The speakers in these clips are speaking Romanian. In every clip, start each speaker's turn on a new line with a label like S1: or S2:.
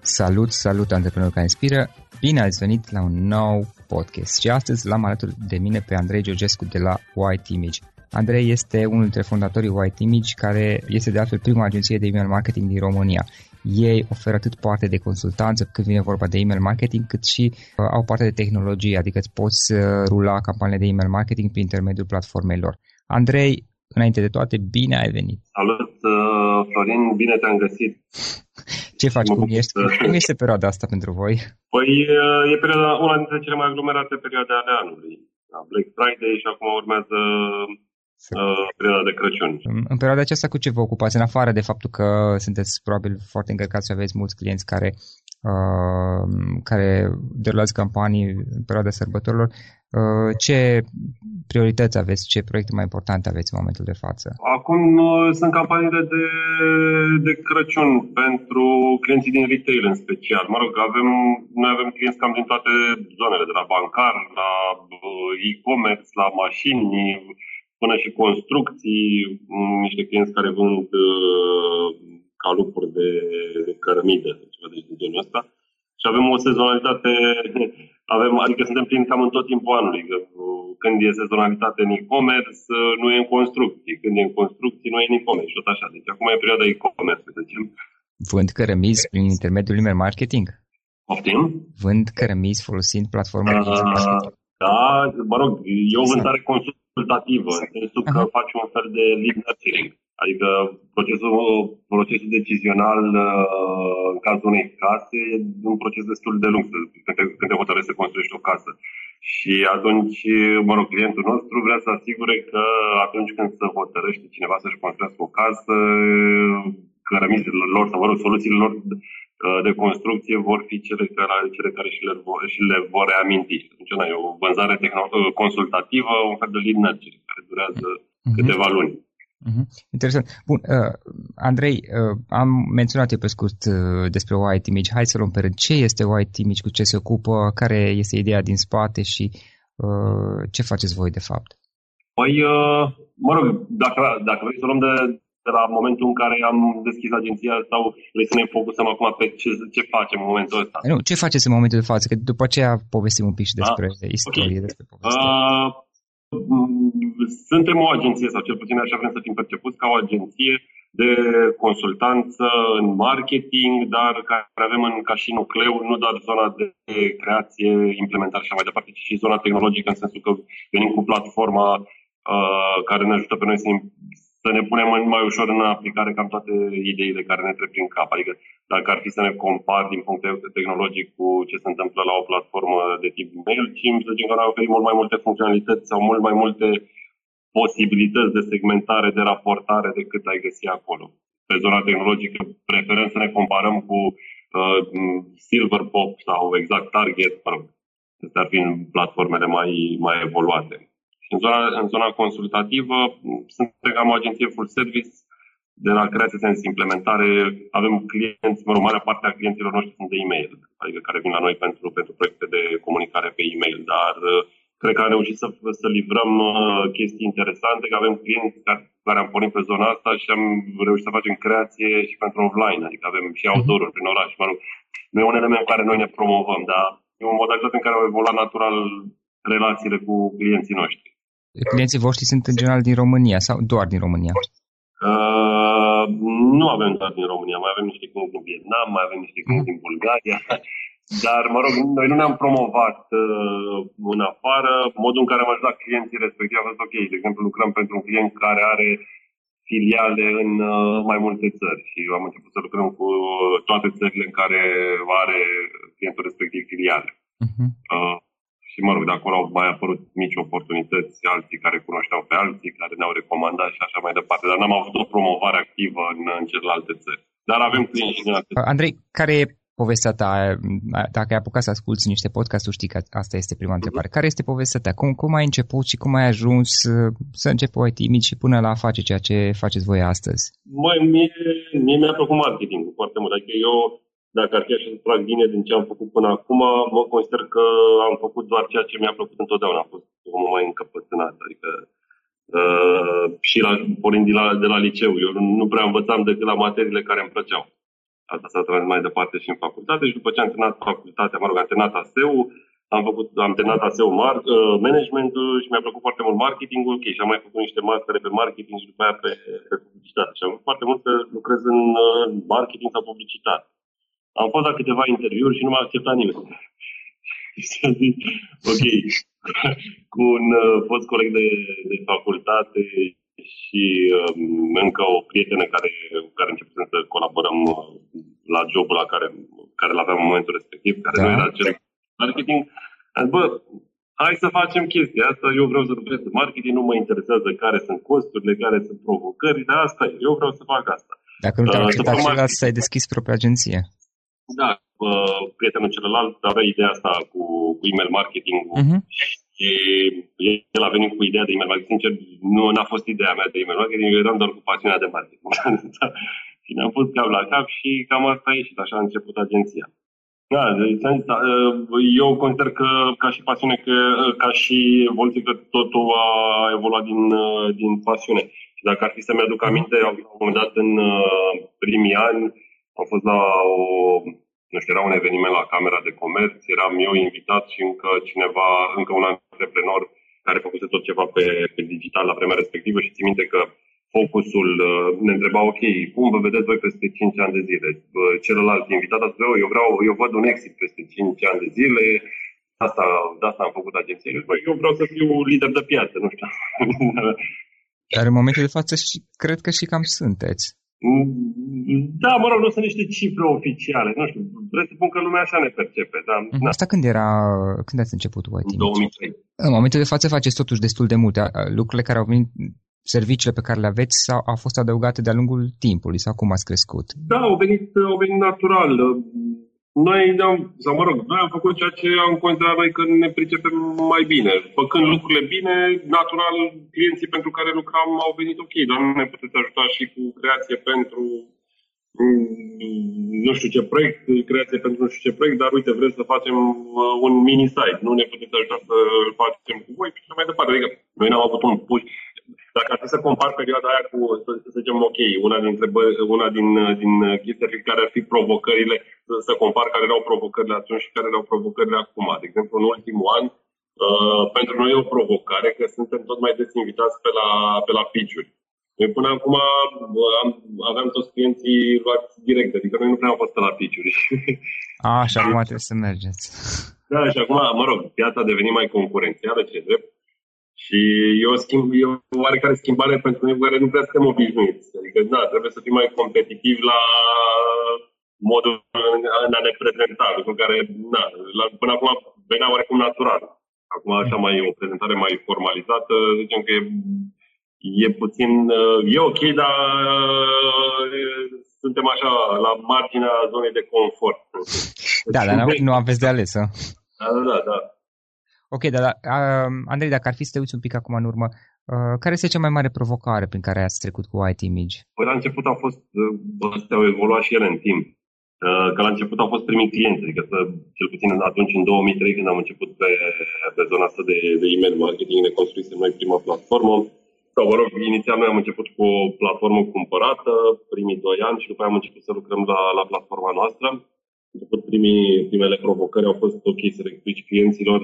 S1: Salut, salut antreprenori care inspiră! Bine ați venit la un nou podcast și astăzi l-am alături de mine pe Andrei Georgescu de la White Image. Andrei este unul dintre fondatorii White Image, care este de altfel prima agenție de email marketing din România. Ei oferă atât parte de consultanță când vine vorba de email marketing, cât și uh, au parte de tehnologie, adică îți poți uh, rula campaniile de email marketing prin intermediul platformei lor. Andrei, înainte de toate, bine ai venit!
S2: Salut, uh, Florin, bine te-am găsit!
S1: Ce faci? Cum ești? Cum este perioada asta pentru voi?
S2: Păi e perioada, una dintre cele mai aglomerate perioade ale anului. Da, Black Friday și acum urmează uh, perioada de Crăciun.
S1: În perioada aceasta cu ce vă ocupați? În afară de faptul că sunteți probabil foarte încărcați și aveți mulți clienți care uh, care derulează campanii în perioada sărbătorilor, uh, ce priorități aveți, ce proiecte mai importante aveți în momentul de față?
S2: Acum uh, sunt campaniile de, de Crăciun pentru clienții din retail în special. Mă rog, avem, noi avem clienți cam din toate zonele, de la bancar, la uh, e-commerce, la mașini, până și construcții, mm, niște clienți care vând uh, calupuri de, de cărămidă, ceva de genul ăsta. și avem o sezonalitate, avem, adică suntem plini cam în tot timpul anului. Că, când e sezonalitate în e-commerce, nu e în construcții. Când e în construcții, nu e în e-commerce. Tot așa. Deci acum e perioada e-commerce, să zicem.
S3: Vând cărămizi prin intermediul email marketing?
S2: Poftim?
S3: Vând cărămizi folosind platforma uh, marketing?
S2: Da, mă rog, e o vânzare consultativă, în sensul că uh-huh. faci un fel de lead nurturing. Adică procesul, procesul decizional uh, în cazul unei case e un proces destul de lung când te, când te hotărăști să construiești o casă. Și atunci, mă rog, clientul nostru vrea să asigure că atunci când se hotărăște cineva să-și construiască o casă, cărămizile lor sau, mă rog, soluțiile lor uh, de construcție vor fi cele care, cele care și, le vor, și le vor reaminti. Deci, e o vânzare uh, consultativă, un fel de lead nurturing, care durează uh-huh. câteva luni.
S3: Uh-huh. Interesant. Bun, uh, Andrei, uh, am menționat eu pe scurt uh, despre White Image. Hai să luăm pe rând. Ce este White Image, cu ce se ocupă, care este ideea din spate și uh, ce faceți voi de fapt?
S2: Păi, uh, mă rog, dacă, dacă vrei să luăm de, de la momentul în care am deschis agenția sau vrei să ne focusăm acum pe ce, ce facem în momentul ăsta?
S3: Nu, ce faceți în momentul de față? Că după aceea povestim un pic și despre ah, istorie, okay. despre poveste. Uh,
S2: suntem o agenție, sau cel puțin așa vrem să fim percepuți ca o agenție de consultanță în marketing, dar care avem în, ca și nucleu nu doar zona de creație, implementare și așa mai departe, ci și zona tehnologică, în sensul că venim cu platforma uh, care ne ajută pe noi să, să ne punem mai ușor în aplicare cam toate ideile care ne trec prin cap. Adică dacă ar fi să ne compar din punct de vedere tehnologic cu ce se întâmplă la o platformă de tip MailChimp, să zicem că ne oferim mult mai multe funcționalități sau mult mai multe posibilități de segmentare, de raportare decât ai găsi acolo. Pe zona tehnologică preferăm să ne comparăm cu uh, Silverpop sau exact Target, mă rog, Astea ar fi în platformele mai, mai evoluate. În zona, în zona consultativă suntem cam o agenție full service, de la creație sens implementare, avem clienți, mă rog, marea parte a clienților noștri sunt de e-mail, adică care vin la noi pentru, pentru proiecte de comunicare pe e-mail, dar uh, cred că am reușit să, să livrăm uh, chestii interesante, că avem clienți care, care am pornit pe zona asta și am reușit să facem creație și pentru offline, adică avem și mhm. outdoor prin oraș, mă rog, nu e un element în care noi ne promovăm, dar e o modalitate în care au evoluat natural relațiile cu clienții noștri.
S3: Clienții voștri sunt în general din România sau doar din România?
S2: Uh, nu avem doar din România, mai avem niște clienți din Vietnam, mai avem niște clienți mm. din Bulgaria, dar, mă rog, noi nu ne-am promovat uh, în afară. Modul în care am ajutat clienții respectiv a fost ok. De exemplu, lucrăm pentru un client care are filiale în uh, mai multe țări și am început să lucrăm cu toate țările în care are clientul respectiv filiale. Uh-huh. Uh, și mă rog, de acolo au mai apărut mici oportunități, alții care cunoșteau pe alții, care ne-au recomandat și așa mai departe. Dar n-am avut o promovare activă în, în celelalte țări. Dar avem clienți în alte
S3: Andrei, care e povestea ta? Dacă ai apucat să asculti niște podcasturi, știi că asta este prima întrebare. Care este povestea ta? Cum, cum ai început și cum ai ajuns să începi o IT și până la a face ceea ce faceți voi astăzi?
S2: Mai mie, mie mi-a plăcut marketingul foarte mult. Adică eu dacă ar fi așa să trag bine din ce am făcut până acum, mă consider că am făcut doar ceea ce mi-a plăcut întotdeauna. Am fost omul mai încăpățânat, adică uh, și la, pornind de la, de la liceu. Eu nu prea învățam decât la materiile care îmi plăceau. Asta s-a transmis mai departe și în facultate și după ce am terminat facultatea, mă rog, am terminat ASEU, am, făcut, am terminat ASEU mar, uh, managementul și mi-a plăcut foarte mult marketingul, ok, și am mai făcut niște mastere pe marketing și după aia pe, pe publicitate. Și am făcut foarte mult să lucrez în uh, marketing sau publicitate. Am fost la câteva interviuri și nu m-a acceptat nimeni. ok, cu un uh, fost coleg de, de facultate și um, încă o prietenă care, care începem să colaborăm uh, la jobul la care, care l aveam în momentul respectiv, care da. nu era cel marketing. Am zis, bă, hai să facem chestia asta, eu vreau să lucrez în marketing, nu mă interesează care sunt costurile, care sunt provocările, asta e, eu vreau să fac asta.
S3: Dacă nu te-am uh, acceptat să ai deschis propria agenție.
S2: Da, prietenul celălalt avea ideea asta cu, cu email marketing uh-huh. și el a venit cu ideea de email marketing. Sincer, nu a fost ideea mea de email marketing, eu eram doar cu pasiunea de marketing. și ne-am pus cap la cap și cam asta a ieșit, așa a început agenția. Da, deci, da, eu consider că ca și pasiune, că, ca și evoluție, că totul a evoluat din, din pasiune. Și dacă ar fi să mi-aduc aminte, la un moment dat în primii ani, am fost la o nu știu, era un eveniment la Camera de Comerț, eram eu invitat și încă cineva, încă un antreprenor care făcuse tot ceva pe, pe digital la vremea respectivă și țin minte că focusul uh, ne întreba, ok, cum vă vedeți voi peste 5 ani de zile? Celălalt invitat a spus, eu vreau, eu văd un exit peste 5 ani de zile, asta, de asta am făcut agenție. Eu, eu vreau să fiu lider de piață, nu știu.
S3: Dar în momentul de față și, cred că și cam sunteți.
S2: Da, mă rog, nu sunt niște cifre oficiale. Nu știu, presupun că lumea așa ne percepe. Da,
S3: mm-hmm. da. Asta când era, când ați început
S2: White În 2003.
S3: În momentul de față faceți totuși destul de multe. Lucrurile care au venit, serviciile pe care le aveți sau au fost adăugate de-a lungul timpului sau cum ați crescut?
S2: Da, au venit, au venit natural. Noi am, sau mă rog, noi am făcut ceea ce am considerat noi că ne pricepem mai bine. Făcând lucrurile bine, natural, clienții pentru care lucram au venit ok, dar nu ne puteți ajuta și cu creație pentru mm, nu știu ce proiect, creație pentru nu știu ce proiect, dar uite, vrem să facem uh, un mini-site. Nu ne puteți ajuta să îl facem cu voi și mai departe. Adică noi n-am avut un push dacă ar fi să compar perioada aia cu, să, să zicem, ok, una, dintre, una din, din chestii care ar fi provocările, să, să compar care erau provocările atunci și care erau provocările acum. De exemplu, în ultimul an, uh, pentru noi e o provocare că suntem tot mai des invitați pe la, pe la pitch-uri. Noi până acum am, aveam toți clienții luați direct, adică noi nu prea am fost pe la pitch-uri.
S3: A, și acum trebuie să mergeți.
S2: Da, și acum, mă rog, piața a devenit mai concurențială, ce drept. Și e o, schimb, e o oarecare schimbare pentru noi care nu prea suntem obișnuiți. Adică, da, trebuie să fim mai competitivi la modul în a ne prezenta, lucru care, da, la, până acum venea oarecum natural. Acum, așa mai e o prezentare mai formalizată, zicem că e, e puțin, e ok, dar suntem așa la marginea zonei de confort.
S3: Da, dar nu aveți de ales,
S2: Da, da, da. da.
S3: Ok, dar uh, Andrei, dacă ar fi să te uiți un pic acum în urmă, uh, care este cea mai mare provocare prin care ați trecut cu White Image?
S2: Păi la început au fost, uh, astea au evoluat și ele în timp. Uh, că la început au fost primii clienți, adică să, cel puțin atunci în 2003 când am început pe, pe zona asta de, de email marketing, ne construisem noi prima platformă. Sau, mă rog, inițial noi am început cu o platformă cumpărată, primii doi ani și după aia am început să lucrăm la, la platforma noastră. După primii, primele provocări au fost ok să le explici clienților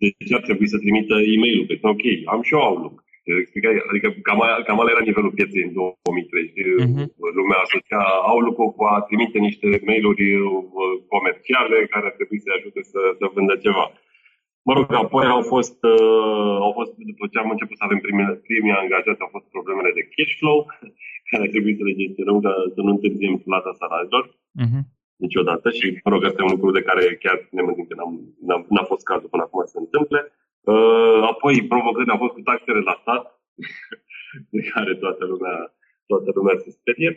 S2: de ce ar trebui să trimită e-mail-ul? Că ok, am și eu Outlook. Adică cam, cam ala era nivelul pieței în 2003. Uh-huh. Lumea asocia Outlook-ul cu a trimite niște mail-uri uh, comerciale care ar trebui să-i ajute să, să vândă ceva. Mă rog, apoi au fost, uh, au fost, după ce am început să avem primele, primii angajați, au fost problemele de cash flow, care ar trebui să le gestionăm ca să nu întârziem plata salariilor. Uh-huh niciodată și, mă rog, asta e un lucru de care chiar ne mântim că n-am, n-am, n-a fost cazul până acum să se întâmple. Uh, apoi, provocările au fost cu taxele la stat, de care toată lumea, toată lumea se sperie.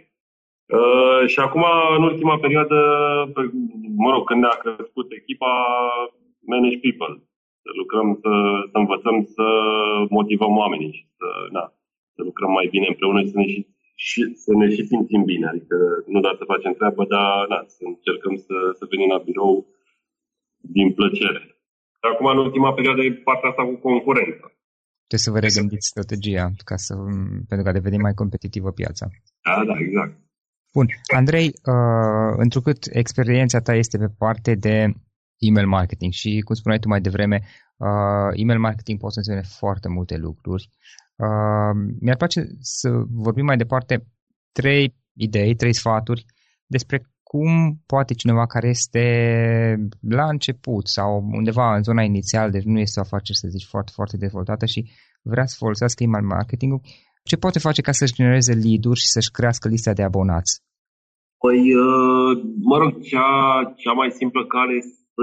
S2: Uh, și acum, în ultima perioadă, mă rog, când ne-a crescut echipa, manage people. Să lucrăm, să, să învățăm să motivăm oamenii și să, na, să lucrăm mai bine împreună și să ne și și să ne și simțim bine. Adică nu doar să facem treabă, dar da, să încercăm să, să venim la birou din plăcere. Acum, în ultima perioadă, e partea asta cu concurența.
S3: Trebuie să vă regândiți strategia ca să, pentru ca devenim mai competitivă piața.
S2: Da, da, exact.
S3: Bun. Andrei, uh, întrucât experiența ta este pe parte de email marketing și, cum spuneai tu mai devreme, uh, email marketing poate să însemne foarte multe lucruri. Uh, mi-ar place să vorbim mai departe trei idei, trei sfaturi despre cum poate cineva care este la început sau undeva în zona inițială, deci nu este o afacere, să zici, foarte, foarte dezvoltată și vrea să folosească email marketing ce poate face ca să-și genereze lead-uri și să-și crească lista de abonați?
S2: Păi, uh, mă rog, cea, cea mai simplă care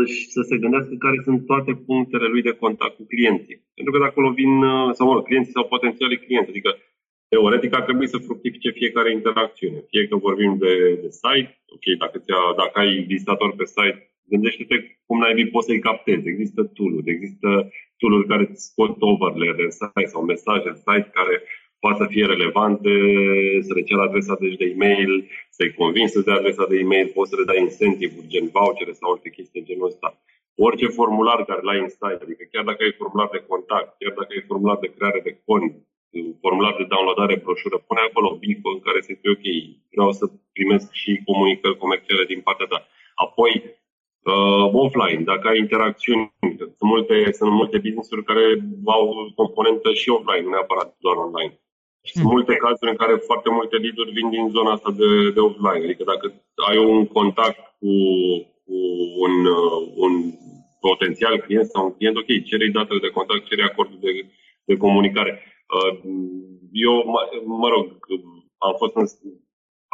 S2: să se gândească care sunt toate punctele lui de contact cu clienții. Pentru că de acolo vin, uh, sau mă rog, clienții sau potențialii clienți. Adică, teoretic, ar trebui să fructifice fiecare interacțiune. Fie că vorbim de, de site, ok, dacă, dacă ai vizitator pe site, gândește-te cum n-ai poți să-i captezi. Există tool-uri, există tool-uri care îți scot overlay de site sau mesaje în site care poate să fie relevante, să le cer adresa deci de e-mail, să-i convingi să dea adresa de e-mail, poți să le dai incentive gen vouchere sau alte chestii de genul ăsta. Orice formular care l-ai în site, adică chiar dacă ai formular de contact, chiar dacă ai formular de creare de cont, formular de downloadare broșură, pune acolo bifă în care se spune ok, vreau să primesc și comunicări comerciale din partea ta. Apoi, uh, offline, dacă ai interacțiuni, sunt multe, sunt multe business-uri care au componentă și offline, nu neapărat doar online. Și sunt hmm. multe cazuri în care foarte multe lead vin din zona asta de, de offline. Adică dacă ai un contact cu, cu un, uh, un potențial client sau un client, ok, cere datele de contact, cere acordul de, de comunicare. Uh, eu, mă, mă rog, am fost în,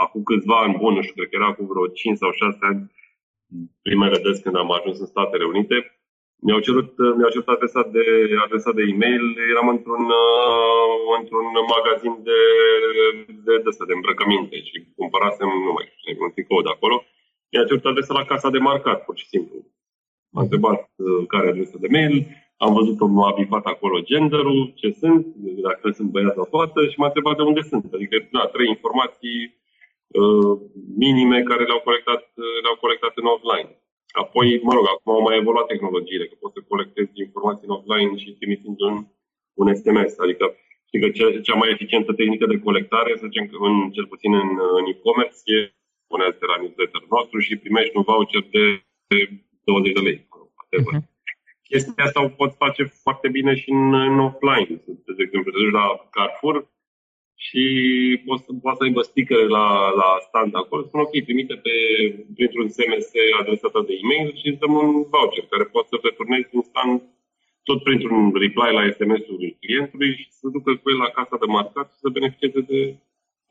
S2: acum câțiva ani buni, nu știu, cred că era cu vreo 5 sau 6 ani, primele des când am ajuns în Statele Unite, mi-au cerut, mi-au cerut adresa de, adresa de e-mail, eram într-un, uh, într-un magazin de, de, de, de, de îmbrăcăminte și cumpărasem, nu mai știu, un tricou de acolo. Mi-a cerut adresa la casa de marcat, pur și simplu. M-a întrebat uh, care adresa de mail, am văzut că m-a bifat acolo genderul, ce sunt, dacă sunt băiat sau fată și m-a întrebat de unde sunt. Adică, da, trei informații uh, minime care le-au colectat, uh, le-au colectat în offline. Apoi, mă rog, acum au mai evoluat tehnologiile, că poți să colectezi informații în offline și trimițând un, un SMS. Adică, știi că cea, cea mai eficientă tehnică de colectare, să zicem, în, cel puțin în, în e-commerce, e puneți la newsletter nostru și primești un voucher de 20 de lei. Uh-huh. Chestia asta o poți face foarte bine și în, în offline. De exemplu, te duci la Carrefour, și poți, poți să aibă sticker la, la stand acolo, spun ok, trimite pe, printr-un SMS adresa ta de e-mail și îți dăm un voucher care poți să returnezi stand tot printr-un reply la SMS-ul clientului și să ducă cu el la casa de marcat și să beneficieze de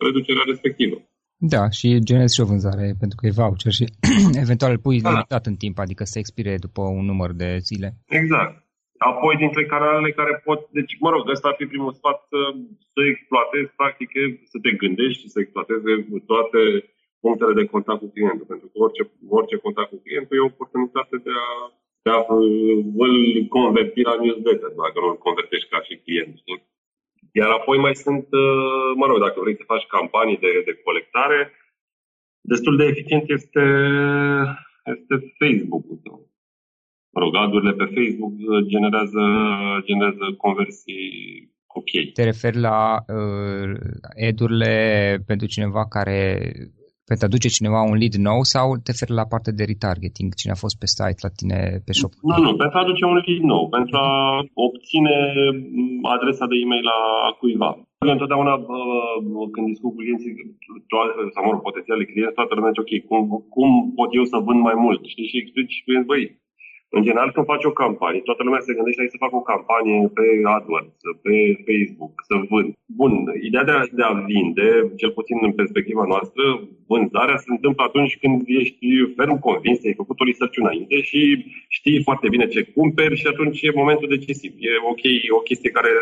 S2: reducerea respectivă.
S3: Da, și generezi și o vânzare pentru că e voucher și eventual îl pui da. limitat în timp, adică să expire după un număr de zile.
S2: Exact. Apoi, dintre canalele care pot, deci, mă rog, ăsta ar fi primul sfat să, să exploatezi, practic, să te gândești și să exploatezi toate punctele de contact cu clientul. Pentru că orice, orice contact cu clientul e o oportunitate de a, de a îl converti la newsletter, dacă nu îl convertești ca și client. Știi? Iar apoi mai sunt, mă rog, dacă vrei să faci campanii de, de colectare, destul de eficient este, este Facebook-ul tău mă rog, adurile pe Facebook generează, generează conversii ok.
S3: Te referi la uh, edurile pentru cineva care pentru a aduce cineva un lead nou sau te referi la partea de retargeting, cine a fost pe site la tine pe shop?
S2: Nu, nu, pentru a aduce un lead nou, pentru a obține adresa de e-mail a cuiva. Întotdeauna când discut cu clienții, sau mă rog, potențiale clienți, toată lumea zice, ok, cum, cum pot eu să vând mai mult? Știi? Și explici clienți, băi, în general, când faci o campanie, toată lumea se gândește să fac o campanie pe AdWords, pe Facebook, să vând. Bun, ideea de a, de a vinde, cel puțin în perspectiva noastră, vânzarea se întâmplă atunci când ești ferm convins, ai făcut o research înainte și știi foarte bine ce cumperi și atunci e momentul decisiv. E ok, o chestie care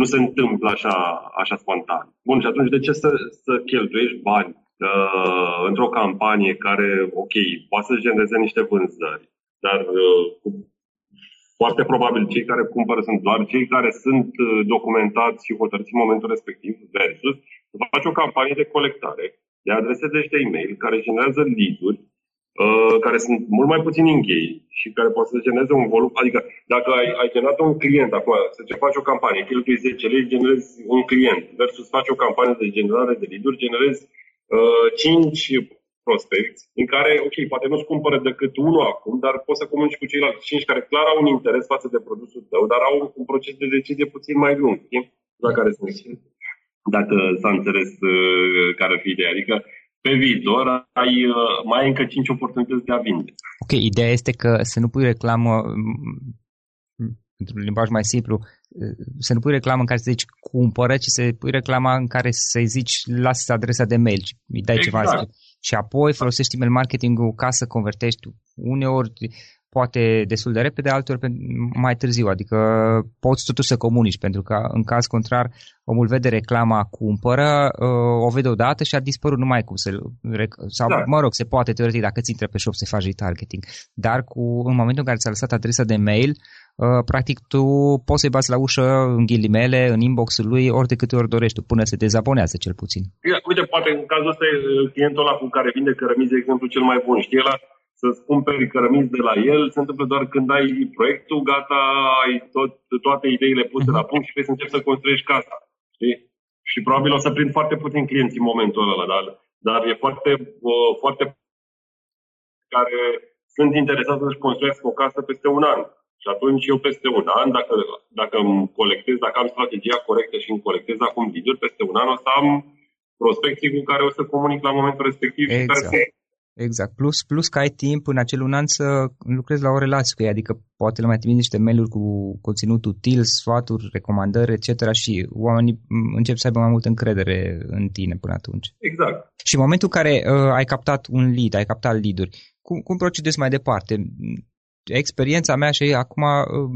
S2: nu se întâmplă așa, așa spontan. Bun, și atunci de ce să, să cheltuiești bani uh, într-o campanie care, ok, poate să genereze niște vânzări, dar uh, foarte probabil cei care cumpără sunt doar cei care sunt uh, documentați și hotărâți în momentul respectiv versus să faci o campanie de colectare de adrese de e-mail care generează lead-uri uh, care sunt mult mai puțin engaged și care pot să genereze un volum. Adică dacă ai, ai generat un client acum, să ce faci o campanie, cheltui 10 lei, generezi un client versus faci o campanie de generare de lead-uri, generezi uh, 5 prospecți, în care, ok, poate nu-ți cumpără decât unul acum, dar poți să comunici cu ceilalți cinci care clar au un interes față de produsul tău, dar au un proces de decizie puțin mai lung, știi? La care sunt dacă s-a înțeles uh, care ar fi ideea. Adică pe viitor ai uh, mai ai încă cinci oportunități de a vinde.
S3: Ok, ideea este că să nu pui reclamă într-un limbaj mai simplu, uh, să nu pui reclamă în care să zici cumpără, ci să pui reclama în care să zici lasă adresa de mail, îi dai exact. ceva și apoi folosești email marketing-ul ca să convertești uneori poate destul de repede, alteori mai târziu, adică poți totuși să comunici, pentru că în caz contrar omul vede reclama cumpără, uh, o vede odată și a dispărut. Numai cum să sau da. mă rog, se poate teoretic dacă ți intră pe shop să faci retargeting, dar cu, în momentul în care ți-a lăsat adresa de mail, uh, practic tu poți să-i bați la ușă în ghilimele, în inbox-ul lui, ori de câte ori dorești, până se dezabonează cel puțin.
S2: Uite, poate în cazul ăsta clientul ăla cu care vinde cărămizi, de exemplu, cel mai bun. Știi, ăla să-ți cumperi cărămizi de la el, se întâmplă doar când ai proiectul, gata, ai tot, toate ideile puse la punct și vrei să începi să construiești casa. Știi? Și probabil o să prind foarte puțin clienți în momentul ăla, dar, dar e foarte, uh, foarte care sunt interesați să-și construiască o casă peste un an. Și atunci eu peste un an, dacă, dacă îmi colectez, dacă am strategia corectă și îmi colectez acum lead peste un an o să am prospecții cu care o să comunic la momentul respectiv exact. și care
S3: exact. Exact. Plus, plus că ai timp în acel un an să lucrezi la o relație cu ei, adică poate le mai trimiți niște mail-uri cu conținut util, sfaturi, recomandări, etc. și oamenii încep să aibă mai multă încredere în tine până atunci.
S2: Exact.
S3: Și în momentul în care uh, ai captat un lead, ai captat lead-uri, cum, cum procedezi mai departe? Experiența mea și acum uh,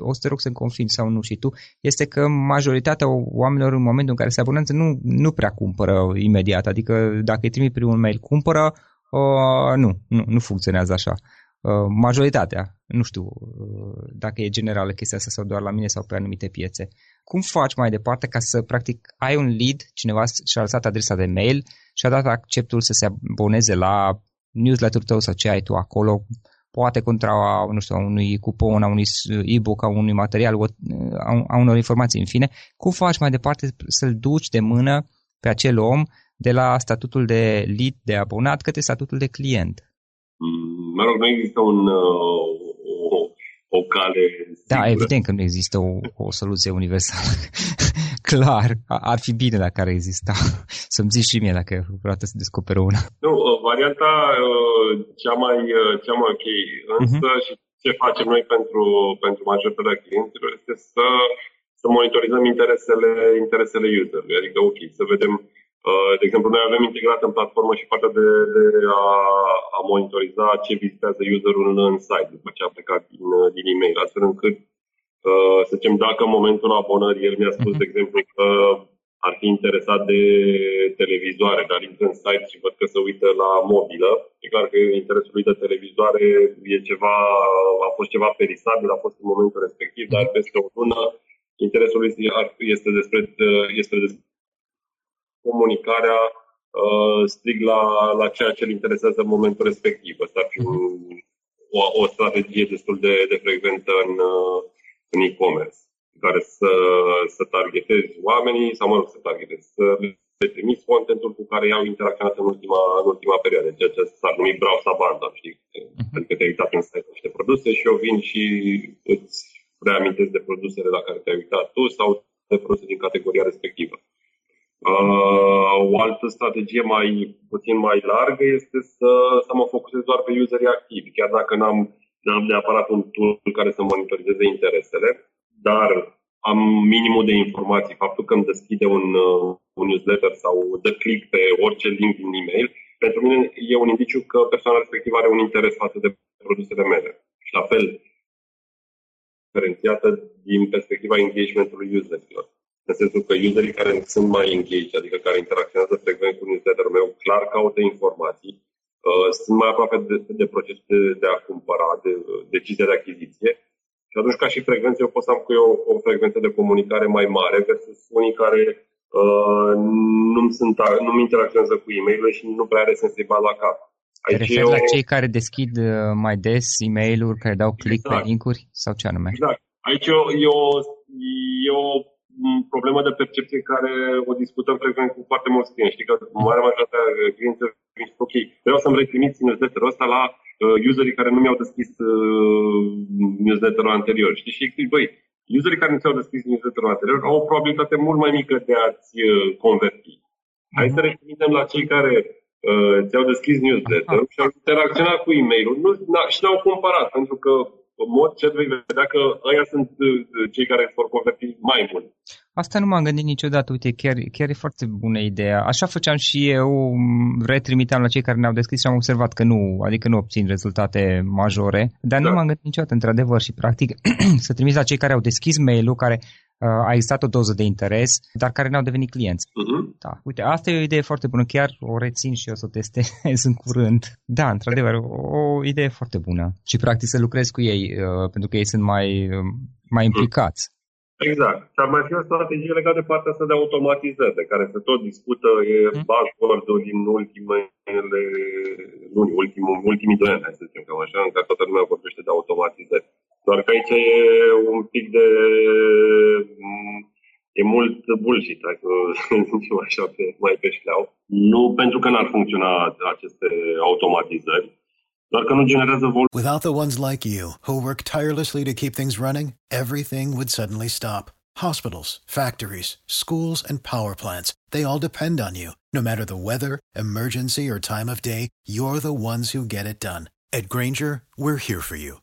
S3: o să te rog să-mi confirmi sau nu și tu, este că majoritatea oamenilor în momentul în care se abonează nu, nu prea cumpără imediat. Adică dacă îi trimit prin un mail, cumpără, Uh, nu, nu, nu funcționează așa. Uh, majoritatea, nu știu uh, dacă e generală chestia asta sau doar la mine sau pe anumite piețe. Cum faci mai departe ca să, practic, ai un lead, cineva și-a lăsat adresa de mail și a dat acceptul să se aboneze la newsletter-ul tău sau ce ai tu acolo, poate contra, nu știu, a unui cupon, a unui e-book, a unui material, a unor informații, în fine, cum faci mai departe să-l duci de mână pe acel om de la statutul de lead, de abonat, către statutul de client?
S2: Mm, mă rog, nu există un, uh, o, o cale
S3: Da, sigură. evident că nu există o, o soluție universală. Clar, ar fi bine dacă ar exista. Să-mi zici și mie dacă vreodată să descoperă una.
S2: Nu, uh, varianta uh, cea mai, cea mai ok, însă uh-huh. și ce facem noi pentru, pentru majoritatea clienților este să, să monitorizăm interesele, interesele userului. Adică, ok, să vedem Uh, de exemplu, noi avem integrat în platformă și partea de, de a, a monitoriza ce vizitează userul în, în site după ce a plecat din, din e-mail, astfel încât uh, să zicem, dacă în momentul abonării el mi-a spus, de exemplu, că ar fi interesat de televizoare, dar intră în site și văd că se uită la mobilă. E clar că interesul lui de televizoare e ceva, a fost ceva perisabil, a fost în momentul respectiv, dar peste o lună interesul lui este despre, este despre comunicarea uh, strig la, la ceea ce îl interesează în momentul respectiv. Asta ar fi un, o, o strategie destul de, de frecventă în, uh, în e-commerce, care să, să targetezi oamenii, sau mă rog, să targetezi, să le trimiți contentul cu care i-au interacționat în ultima, în ultima perioadă, ceea ce s-ar numi browse abandon, știi? Uh-huh. Adică te-ai uitat în site niște produse și eu vin și îți reamintesc de produsele la care te-ai uitat tu sau de produse din categoria respectivă. Uh, o altă strategie mai puțin mai largă este să, să mă focusez doar pe userii activi, chiar dacă n-am, n-am neapărat un tool care să monitorizeze interesele, dar am minimul de informații. Faptul că îmi deschide un, uh, un newsletter sau dă click pe orice link din e-mail, pentru mine e un indiciu că persoana respectivă are un interes față de produsele mele. Și la fel, diferențiată din perspectiva engagementului userilor în sensul că userii care sunt mai engaged, adică care interacționează frecvent cu newsletter-ul meu, clar caută informații, uh, sunt mai aproape de, de procesul de, de a cumpăra, de uh, decizia de achiziție. Și atunci, ca și frecvență, eu pot să am cu eu o, o frecvență de comunicare mai mare versus unii care uh, nu sunt, nu interacționează cu e mail și nu prea are sens să-i la cap.
S3: Aici Te referi eu... la cei care deschid uh, mai des e-mail-uri, care dau click exact. pe link-uri sau ce anume?
S2: Exact. Aici e o, e o, e o problemă de percepție care o discutăm frecvent cu foarte mulți clienți. Știi că marea majoritate a clienților zic, ok, vreau să-mi retrimiți newsletter-ul ăsta la uh, userii care nu mi-au deschis uh, newsletter-ul anterior. Știi? Și zic, băi, userii care nu ți-au deschis newsletter-ul anterior au o probabilitate mult mai mică de a-ți uh, converti. Hai să retrimitem la cei care uh, ți-au deschis newsletter și au interacționat cu e-mail-ul nu, și n-au cumpărat, pentru că în mod ce vei vedea că ăia sunt uh, cei care îți vor converti mai mult.
S3: Asta nu m-am gândit niciodată, uite, chiar, chiar e foarte bună ideea. Așa făceam și eu, retrimiteam la cei care ne-au deschis și am observat că nu, adică nu obțin rezultate majore, dar da. nu m-am gândit niciodată, într-adevăr, și practic să trimis la cei care au deschis mail-ul, care uh, a existat o doză de interes, dar care n-au devenit clienți. Uh-huh. Da. Uite, asta e o idee foarte bună, chiar o rețin și o să o testez în curând. Da, într-adevăr, o idee foarte bună. Și practic să lucrez cu ei, uh, pentru că ei sunt mai, uh, mai implicați.
S2: Exact. Și ar mai fi o strategie legată de partea asta de automatizări, de care se tot discută, e mm. buzzword-ul din ultimele luni, ultimul, ultimii doi ani, să zicem cam așa, în care toată lumea vorbește de automatizări. Doar că aici e un pic de... Mm, e mult bullshit, dacă zicem așa, pe, mai pe șleau. Nu pentru că n-ar funcționa aceste automatizări, doar că nu generează.
S4: Without the ones like you, who work tirelessly to keep things running, everything would suddenly stop. Hospitals, factories, schools, and power plants, they all depend on you. No matter the weather, emergency, or time of day, you're the ones who get it done. At Granger, we're here for you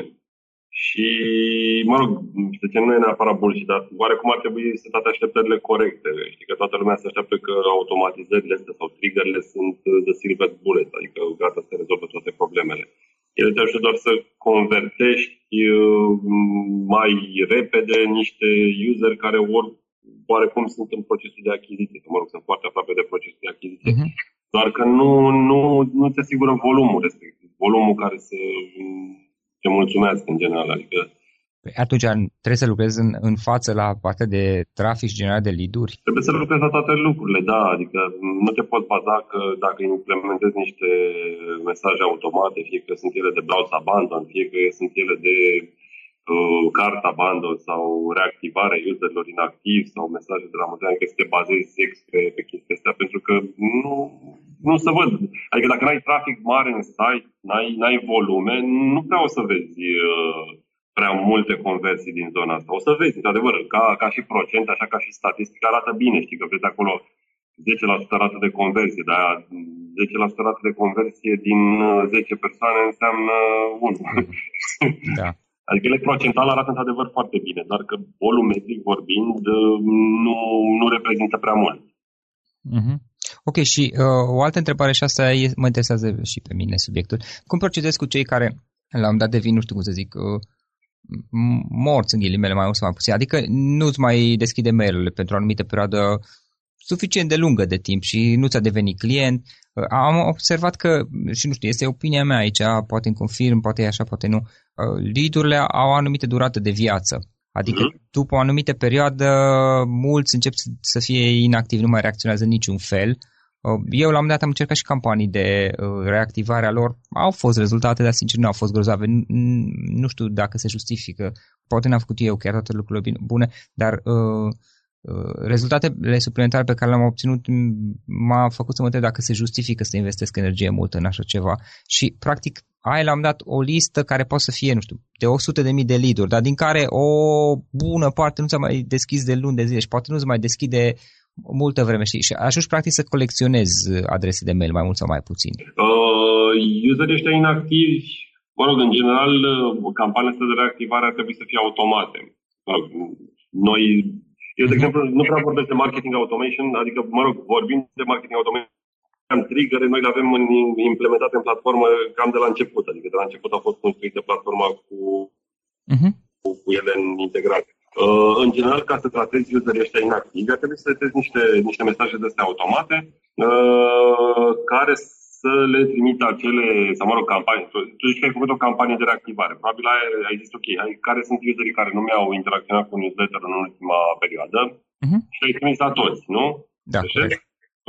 S2: Și, mă rog, să zicem, nu e neapărat bullshit, dar oarecum ar trebui setate așteptările corecte. Știi că toată lumea se așteaptă că automatizările astea sau triggerele sunt the silver bullet, adică gata să rezolvă toate problemele. Ele te ajută doar să convertești uh, mai repede niște user care ori oarecum sunt în procesul de achiziție, mă rog, sunt foarte aproape de procesul de achiziție,
S3: Mhm.
S2: doar că nu, nu, nu ți asigură volumul respectiv, volumul care să te mulțumească în general, adică
S3: Păi atunci trebuie să lucrezi în, în față la partea de trafic generat de lead-uri.
S2: Trebuie să lucrezi la toate lucrurile, da, adică nu te poți baza că dacă implementezi niște mesaje automate, fie că sunt ele de browse abandon, fie că sunt ele de uh, cart abandon sau reactivare userilor inactivi sau mesaje de la Mozilla, că să te bazezi sex pe, pe chestia astea, pentru că nu, nu se văd. Adică dacă n-ai trafic mare în site, n-ai, n-ai volume, nu prea o să vezi uh, prea multe conversii din zona asta. O să vezi, într-adevăr, ca, ca și procent, așa ca și statistică, arată bine. Știi că vezi acolo 10% rată de conversie, dar 10% rată de conversie din uh, 10 persoane înseamnă 1.
S3: Da.
S2: Adică ele procental arată într-adevăr foarte bine, dar că volumetric vorbind uh, nu, nu reprezintă prea mult.
S3: Mhm. Ok, și uh, o altă întrebare și asta e, mă interesează și pe mine subiectul. Cum procedezi cu cei care la un dat devin, nu știu cum să zic, uh, m- morți în ghilimele mai mult sau mai puțin, adică nu-ți mai deschide mail-urile pentru o anumită perioadă suficient de lungă de timp și nu ți-a devenit client. Uh, Am observat că, și nu știu, este opinia mea aici, poate îmi confirm, poate e așa, poate nu, uh, lead-urile au o anumită durată de viață. Adică
S2: Mhm.
S3: după o anumită perioadă mulți încep să- să fie inactivi, nu mai reacționează în niciun fel. Uh, Eu la un moment dat am încercat și campanii de uh, reactivare a lor. Au fost rezultate, dar sincer nu au fost grozave. N- n- Nu știu dacă se justifică. Poate n-am făcut eu chiar toate lucrurile bine- bune, dar uh, uh, rezultatele suplimentare pe care le-am obținut m- m-a făcut să mă întreb dacă se justifică să investesc energie multă în așa ceva. Și practic ai la un dat o listă care poate să fie, nu știu, de 100.000 de lead dar din care o bună parte nu ți-a mai deschis de luni de zile și poate nu se mai deschide multă vreme, știi? Și ajungi practic să colecționezi adrese de mail mai mult sau mai puțin.
S2: Uh, userii ăștia inactivi, mă rog, în general, uh, campaniile astea de reactivare ar trebui să fie automate. Mă rog, noi, eu, de exemplu, nu prea vorbesc de marketing automation, adică, mă rog, vorbim de marketing automation, am trigger noi le avem în, implementate în platformă cam de la început, adică de la început a fost construită platforma cu
S3: Uh-huh.
S2: cu, cu ele în integrate. Uh, în general, ca să tratezi userii ăștia inactivi, ar trebui să setezi niște, niște mesaje de astea automate uh, care să le trimită acele, sau mă rog, campanii. Tu, tu zici că ai făcut o campanie de reactivare. Probabil ai, ai zis, ok, hai, care sunt userii care nu mi-au interacționat cu newsletter în ultima perioadă
S3: Mhm.
S2: și ai trimis la toți, nu?
S3: Da,
S2: Așa?
S3: corect.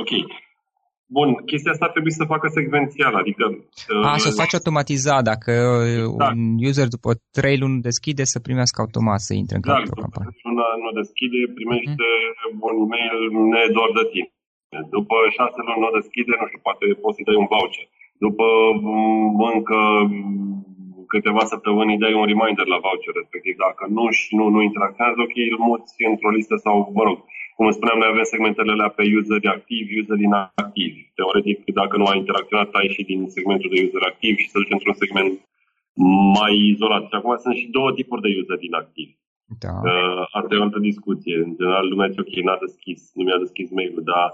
S2: Ok. Bun, chestia asta ar trebui să facă secvențial, adică...
S3: A,
S2: uh,
S3: să o faci automatizat, dacă
S2: Da.
S3: un user după 3 luni deschide, să primească automat să intre în
S2: Exact,
S3: capul
S2: după
S3: campanie.
S2: ce una nu deschide, primește un e-mail nedor de tine. După șase luni nu deschide, nu știu, poate poți să-i dai un voucher. După mm, încă mm, câteva săptămâni îi dai un reminder la voucher respectiv. Dacă nu și nu, nu interacționează, ok, îl muți într-o listă sau, mă rog, cum spuneam, noi avem segmentele alea pe useri activi, useri inactivi. Teoretic, dacă nu ai interacționat, ai și din segmentul de user activ și să duci într-un segment mai izolat. Și acum sunt și două tipuri de useri inactivi.
S3: Da.
S2: Uh, asta e o altă discuție. În general, lumea zice, ok, n-a deschis, nu mi-a deschis mail-ul, dar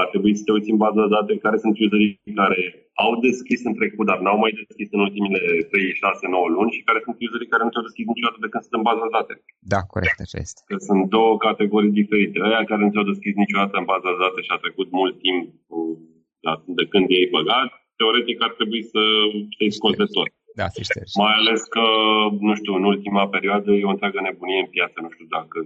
S2: ar trebui să te uiți în baza de date care sunt userii care au deschis în trecut, dar n-au mai deschis în ultimile 3, 6, 9 luni și care sunt userii care nu ți-au deschis niciodată de când sunt în baza de date.
S3: Da, corect, așa este.
S2: Că sunt două categorii diferite. Aia care nu ți-au deschis niciodată în baza de date și a trecut mult timp uh, de când ei băgat, teoretic ar trebui să te scoți de tot.
S3: Da, te ștergi.
S2: Mai ales că, nu știu, în ultima perioadă e o întreagă nebunie în piață, nu știu dacă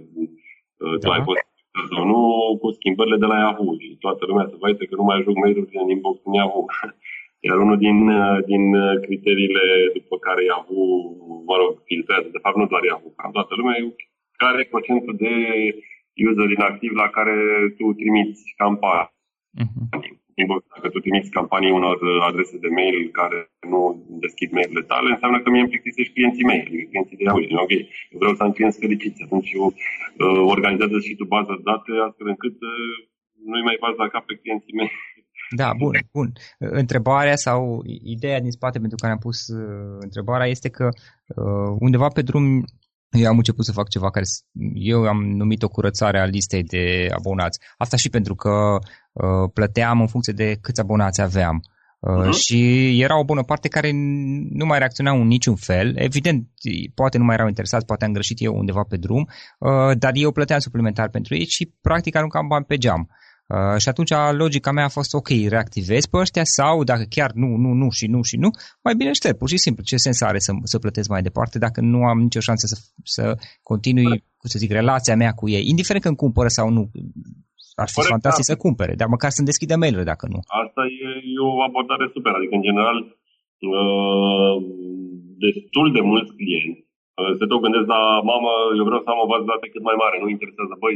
S2: uh, da. tu ai fost sau nu, cu schimbările de la Yahoo și toată lumea se văd că nu mai ajung mail-uri din inbox în Yahoo. Iar unul din, uh, din uh, criteriile după care Yahoo, mă rog, filtrează, de fapt nu doar Yahoo, ca toată lumea, care e procentul de user inactiv la care tu trimiți campanii. Uh-huh. Dacă tu trimiți campanii unor uh, adrese de mail care nu deschid mail-urile tale, înseamnă că mie îmi plictisești clienții mei, adică clienții de Yahoo. Ok, eu vreau să am clienți fericiți. Atunci eu uh, organizează și tu bază de date astfel încât uh, nu-i mai baza la cap pe clienții mei.
S3: Da, bun, bun. Întrebarea sau ideea din spate pentru care am pus uh, întrebarea este că uh, undeva pe drum eu am început să fac ceva care eu am numit o curățare a listei de abonați. Asta și pentru că uh, plăteam în funcție de câți abonați aveam. Uh, uh-huh. Și era o bună parte care nu mai reacționau în niciun fel. Evident, poate nu mai erau interesați, poate am greșit eu undeva pe drum, uh, dar eu plăteam suplimentar pentru ei și practic aruncam bani pe geam. Uh, Uh, și atunci logica mea a fost ok, reactivezi pe ăștia sau dacă chiar nu, nu, nu și nu și nu, mai bine șterg, pur și simplu. Ce sens are să, să plătesc mai departe dacă nu am nicio șansă să, să continui, cum să zic, relația mea cu ei, indiferent că îmi cumpără sau nu. Ar fi Corect, fantastic da. să cumpere, dar măcar să-mi deschidă mail dacă nu.
S2: Asta e, e o abordare super, adică în general uh, destul de mulți clienți uh, se tot gândesc la mamă, eu vreau să am o bază de date cât mai mare, nu interesează, băi,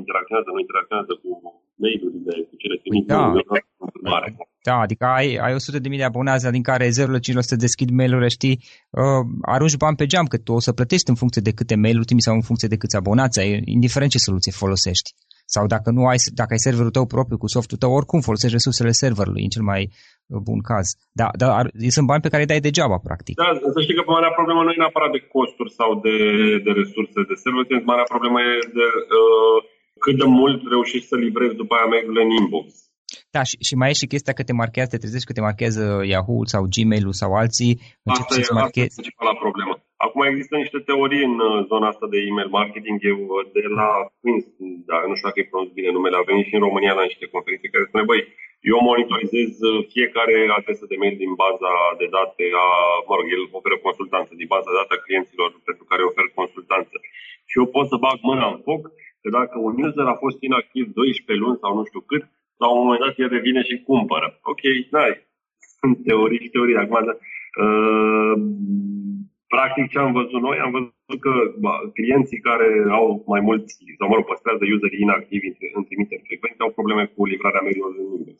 S2: interacționează, nu interacționează cu mail-urile, cu cele trimite. Da.
S3: Mare. Da, adică ai, ai 100 de mii de abonați, din care 0,5% deschid mail-uri, știi, uh, arunci bani pe geam, că tu o să plătești în funcție de câte mail-uri trimiți sau în funcție de câți abonați ai, indiferent ce soluție folosești. Sau dacă nu ai, dacă ai serverul tău propriu cu softul tău, oricum folosești resursele serverului, în cel mai uh, bun caz. Da, dar sunt bani pe care îi dai degeaba, practic.
S2: Da, să știi că marea problemă nu e neapărat de costuri sau de, de resurse de server, marea problemă e de uh, cât de mult reușești să livrezi după aia mail în inbox.
S3: Da, și, și mai e și chestia că te marchează, te trezești că te marchează Yahoo sau Gmail-ul sau alții.
S2: Asta e, marchezi. asta e problemă. Acum există niște teorii în uh, zona asta de email marketing. Eu uh, de la Queens, da, nu știu dacă îi pronunț bine numele, a venit și în România la niște conferințe care spune, băi, eu monitorizez uh, fiecare adresă de mail din baza de date a, mă rog, el oferă consultanță din baza de date a clienților pentru care ofer consultanță. Și eu pot să bag mâna în foc că dacă un user a fost inactiv 12 luni sau nu știu cât, la un moment dat el revine și cumpără. Ok, da, sunt teorii și teorii. Acum, uh, practic ce am văzut noi, am văzut că ba, clienții care au mai mulți, sau mă rog, păstrează userii inactivi în trimiteri frecvente, au probleme cu livrarea mail în inbox.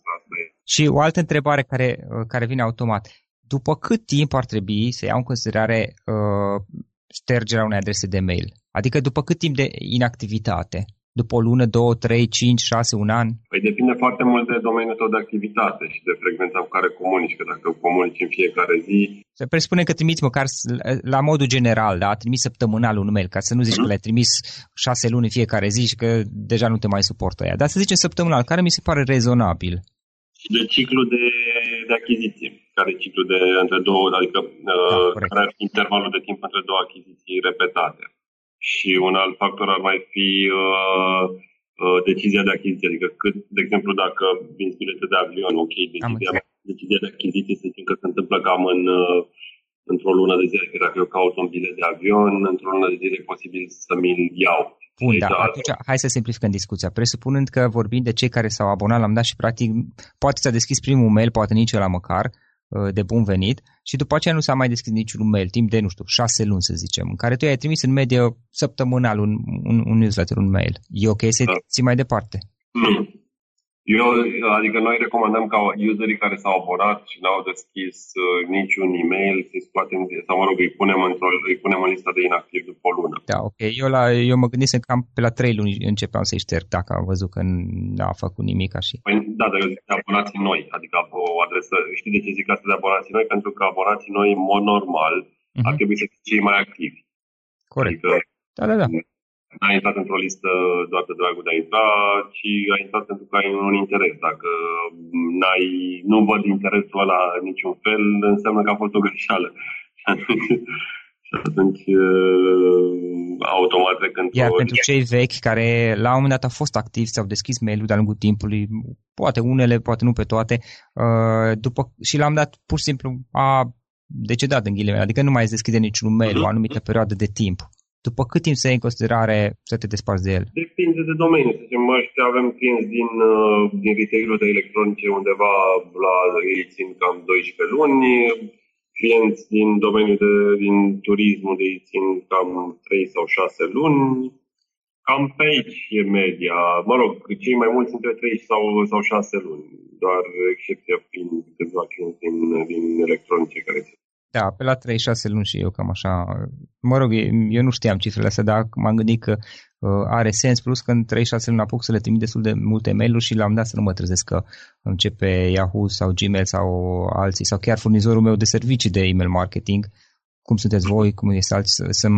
S3: Și o altă întrebare care, uh, care vine automat. După cât timp ar trebui să iau în considerare uh, ștergerea unei adrese de mail? Adică după cât timp de inactivitate? După o lună, două, trei, cinci, șase, un an?
S2: Păi depinde foarte mult de domeniul tău de activitate și de frecvența cu care comunici. Că dacă comunici în fiecare zi...
S3: Se presupune că trimiți măcar la modul general, da? Trimis săptămânal un mail, ca să nu zici mm-hmm. că le-ai trimis șase luni în fiecare zi și că deja nu te mai suportă ea. Dar să zicem săptămânal, care mi se pare rezonabil.
S2: Și de ciclu de, de achiziție. Care e ciclu de între două, adică da, uh, care ar fi intervalul de timp între două achiziții repetate și un alt factor ar mai fi uh, uh, decizia de achiziție. Adică, cât, de exemplu, dacă vinzi bilete de avion, ok, decizia, decizia de achiziție să zicem că se întâmplă cam în, uh, într-o lună de zile. Că dacă eu caut un bilet de avion, într-o lună de zile e posibil să mi-l iau.
S3: Bun, da, atunci hai să simplificăm discuția. Presupunând că vorbim de cei care s-au abonat la dat și practic poate ți-a deschis primul mail, poate nici la măcar, Uh, de bun venit și după aceea nu s-a mai deschis niciun mail, timp de, nu știu, șase luni să zicem, în care tu ai trimis în medie săptămânal un, un, un newsletter, un mail. E ok să da. ții mai departe?
S2: Mm. Eu, adică noi recomandăm ca userii care s-au abonat și n-au deschis uh, niciun e-mail să-i scoatem, sau mă rog, îi punem, într-o, îi punem în lista de inactiv după o lună.
S3: Da, ok. Eu, la, eu mă gândisem cam pe la trei luni începeam să-i șterg dacă am văzut că n-a făcut nimic așa.
S2: Păi, da, dar eu zic de abonații noi, adică o adresă, știi de ce zic asta de abonații noi? Pentru că abonații noi, în mod normal, uh-huh. ar trebui să fie cei mai activi.
S3: Corect. Adică, da, da, da
S2: n-ai intrat într-o listă doar de dragul de a intra, ci ai intrat pentru că ai un interes. Dacă n-ai, nu văd interesul ăla în niciun fel, înseamnă că a fost o greșeală. Și atunci, uh, automat când...
S3: Iar pentru cei vechi care la un moment dat au fost activi, s-au deschis mail-ul de-a lungul timpului, poate unele, poate nu pe toate, uh, după, și la un moment dat pur și simplu a decedat în ghilimele, adică nu mai deschide niciun mail o anumită perioadă de timp. După cât timp să iei în considerare să te desparți de el?
S2: Depinde de domeniu. Să zicem, ăștia avem clienți din, uh, din retail de electronice undeva la ei țin cam 12 luni, clienți din domeniul de, din turismul de ei țin cam 3 sau 6 luni, cam pe aici e media. Mă rog, cei mai mulți între 3 sau, sau 6 luni, doar excepția fiind câțiva clienți din, din electronice care țin.
S3: Da, pe la 3-6 luni și eu cam așa. Mă rog, eu nu știam cifrele astea, dar m-am gândit că uh, are sens, plus că în 3-6 luni apuc să le trimit destul de multe mail-uri și la un dat să nu mă trezesc că începe Yahoo sau Gmail sau alții sau chiar furnizorul meu de servicii de email marketing cum sunteți voi, cum este alții, să, să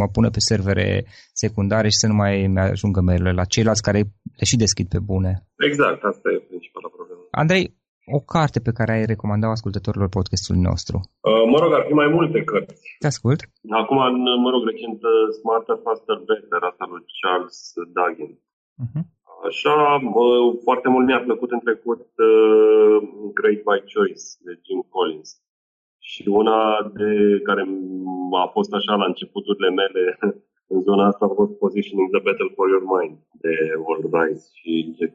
S3: mă pună pe servere secundare și să nu mai ajungă mail la ceilalți care le și deschid pe bune.
S2: Exact, asta e principala problemă.
S3: Andrei, o carte pe care ai recomandat ascultătorilor podcastului nostru?
S2: Uh, mă rog, ar fi mai multe cărți.
S3: Te ascult.
S2: Acum, mă rog, recent uh, Smarter, Faster, Better, asta lui Charles Duggan. Uh-huh. Așa, uh, foarte mult mi-a plăcut în trecut uh, Great by Choice de Jim Collins. Și una de care a fost așa la începuturile mele în zona asta a fost Positioning the Battle for Your Mind de World Rice și Jack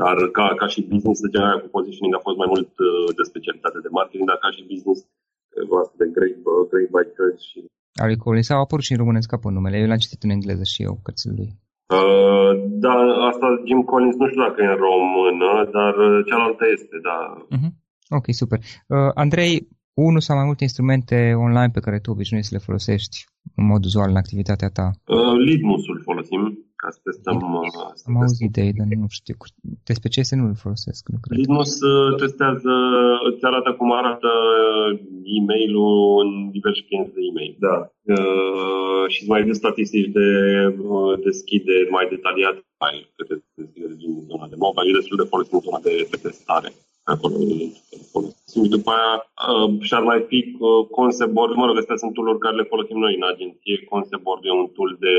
S2: dar ca, ca și business, de general cu positioning a fost mai mult uh, de specialitate de marketing, dar ca și business, uh, asta de Great, uh, great by Church. Și...
S3: Ari Collins au apărut și în românesc pe numele. Eu l-am citit în engleză și eu, cărțile lui.
S2: Uh, da, asta Jim Collins nu știu dacă e în română, dar uh, cealaltă este, da.
S3: Uh-huh. Ok, super. Uh, Andrei, unul sau mai multe instrumente online pe care tu obișnuiești să le folosești în mod uzual în activitatea ta?
S2: Uh, Litmus-ul folosim ca să testăm...
S3: Uh, Am auzit de ei, dar nu știu. Despre ce să nu îl folosesc, nu cred.
S2: Litmus uh, testează, îți arată cum arată uh, e-mail-ul în diverse clienți de e-mail. Da. Uh, și mai dă statistici de uh, deschide mai detaliat file câte deschide din zona de mobile. E destul de folosit în zona de, de testare acolo Și după aia uh, și-ar mai fi uh, concept board, mă rog, astea sunt tool care le folosim noi în agenție. Concept board e un tool de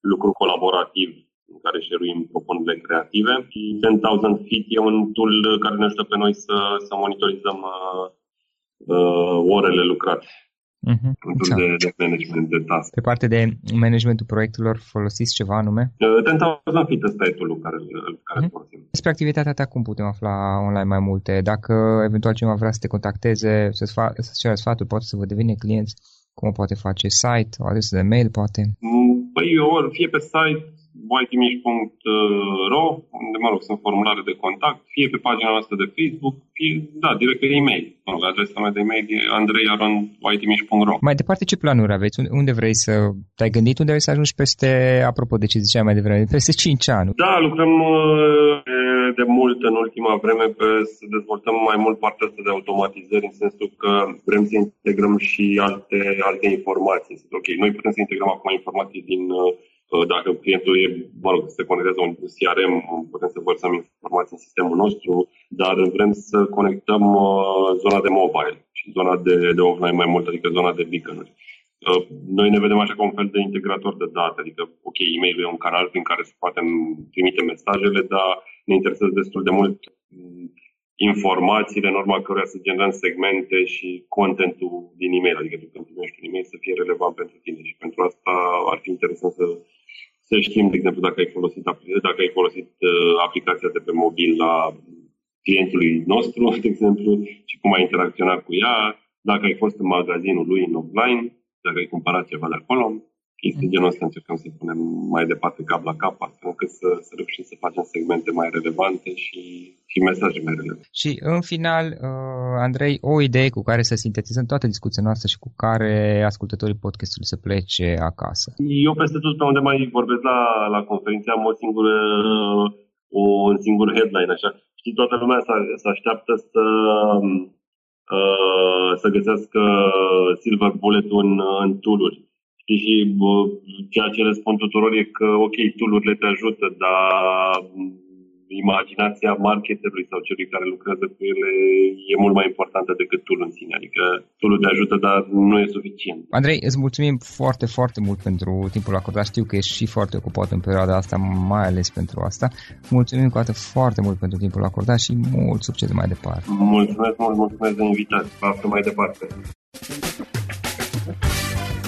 S2: lucru colaborativ în care șeruim propunerile creative. 10,000 Feet e un tool care ne ajută pe noi să, să monitorizăm uh, uh, orele lucrate. Uh-huh. Un tool de, de management de task.
S3: Pe parte de managementul proiectelor folosiți ceva anume?
S2: Uh, 10,000 Feet ăsta e tool care, care uh-huh. folosim.
S3: Despre activitatea ta cum putem afla online mai multe? Dacă eventual cineva vrea să te contacteze, să-ți, fa- să-ți cere sfaturi, poate să vă devine clienți, cum o poate face? Site, o adresă de mail, poate?
S2: Mm, păi, ori fie pe site whitemish.ro, unde, mă rog, sunt formulare de contact, fie pe pagina noastră de Facebook, fie, da, direct pe e-mail. Mă rog, adresa mea de e-mail e andreiaron.whitemish.ro.
S3: Mai departe, ce planuri aveți? Unde vrei să... Te-ai gândit unde vrei să ajungi peste, apropo de ce ziceai mai devreme, peste 5 ani?
S2: Da, lucrăm de mult în ultima vreme pe să dezvoltăm mai mult partea asta de automatizări, în sensul că vrem să integrăm și alte, alte informații. Ok, noi putem să integrăm acum informații din uh, dacă clientul e, mă rog, se conectează un CRM, putem să vărsăm informații în sistemul nostru, dar vrem să conectăm uh, zona de mobile și zona de, de offline mai mult, adică zona de beacon-uri. Uh, noi ne vedem așa ca un fel de integrator de date, adică, ok, e-mail e un canal prin care se poate trimite mesajele, dar ne interesează destul de mult mm, informațiile în urma căruia să generăm segmente și contentul din e-mail, adică tu când primești un e-mail să fie relevant pentru tine și pentru asta ar fi interesant să, să știm, de exemplu, dacă ai folosit, dacă ai folosit uh, aplicația de pe mobil la clientului nostru, de exemplu, și cum ai interacționat cu ea, dacă ai fost în magazinul lui în offline, dacă ai cumpărat ceva de acolo, chestii genul ăsta încercăm să punem mai departe cap la cap, astfel încât să, să reușim să facem segmente mai relevante și, și mesaje mai relevante.
S3: Și în final, uh, Andrei, o idee cu care să sintetizăm toată discuția noastră și cu care ascultătorii podcastului să plece acasă.
S2: Eu peste tot pe unde mai vorbesc la, la conferință am o singură, un singur headline, așa. Știi, toată lumea se, se așteaptă să uh, să găsească silver bullet în, în tool-uri. Și bă, ceea ce răspund tuturor e că, ok, tool-urile te ajută, dar imaginația marketerului sau celui care lucrează cu ele e mult mai importantă decât tool în sine. Adică tool te ajută, dar nu e suficient.
S1: Andrei, îți mulțumim foarte, foarte mult pentru timpul acordat. Știu că ești și foarte ocupat în perioada asta, mai ales pentru asta. Mulțumim cu atât foarte mult pentru timpul acordat și mult succes mai departe.
S2: Mulțumesc mult, mulțumesc de invitați. Vă mai departe.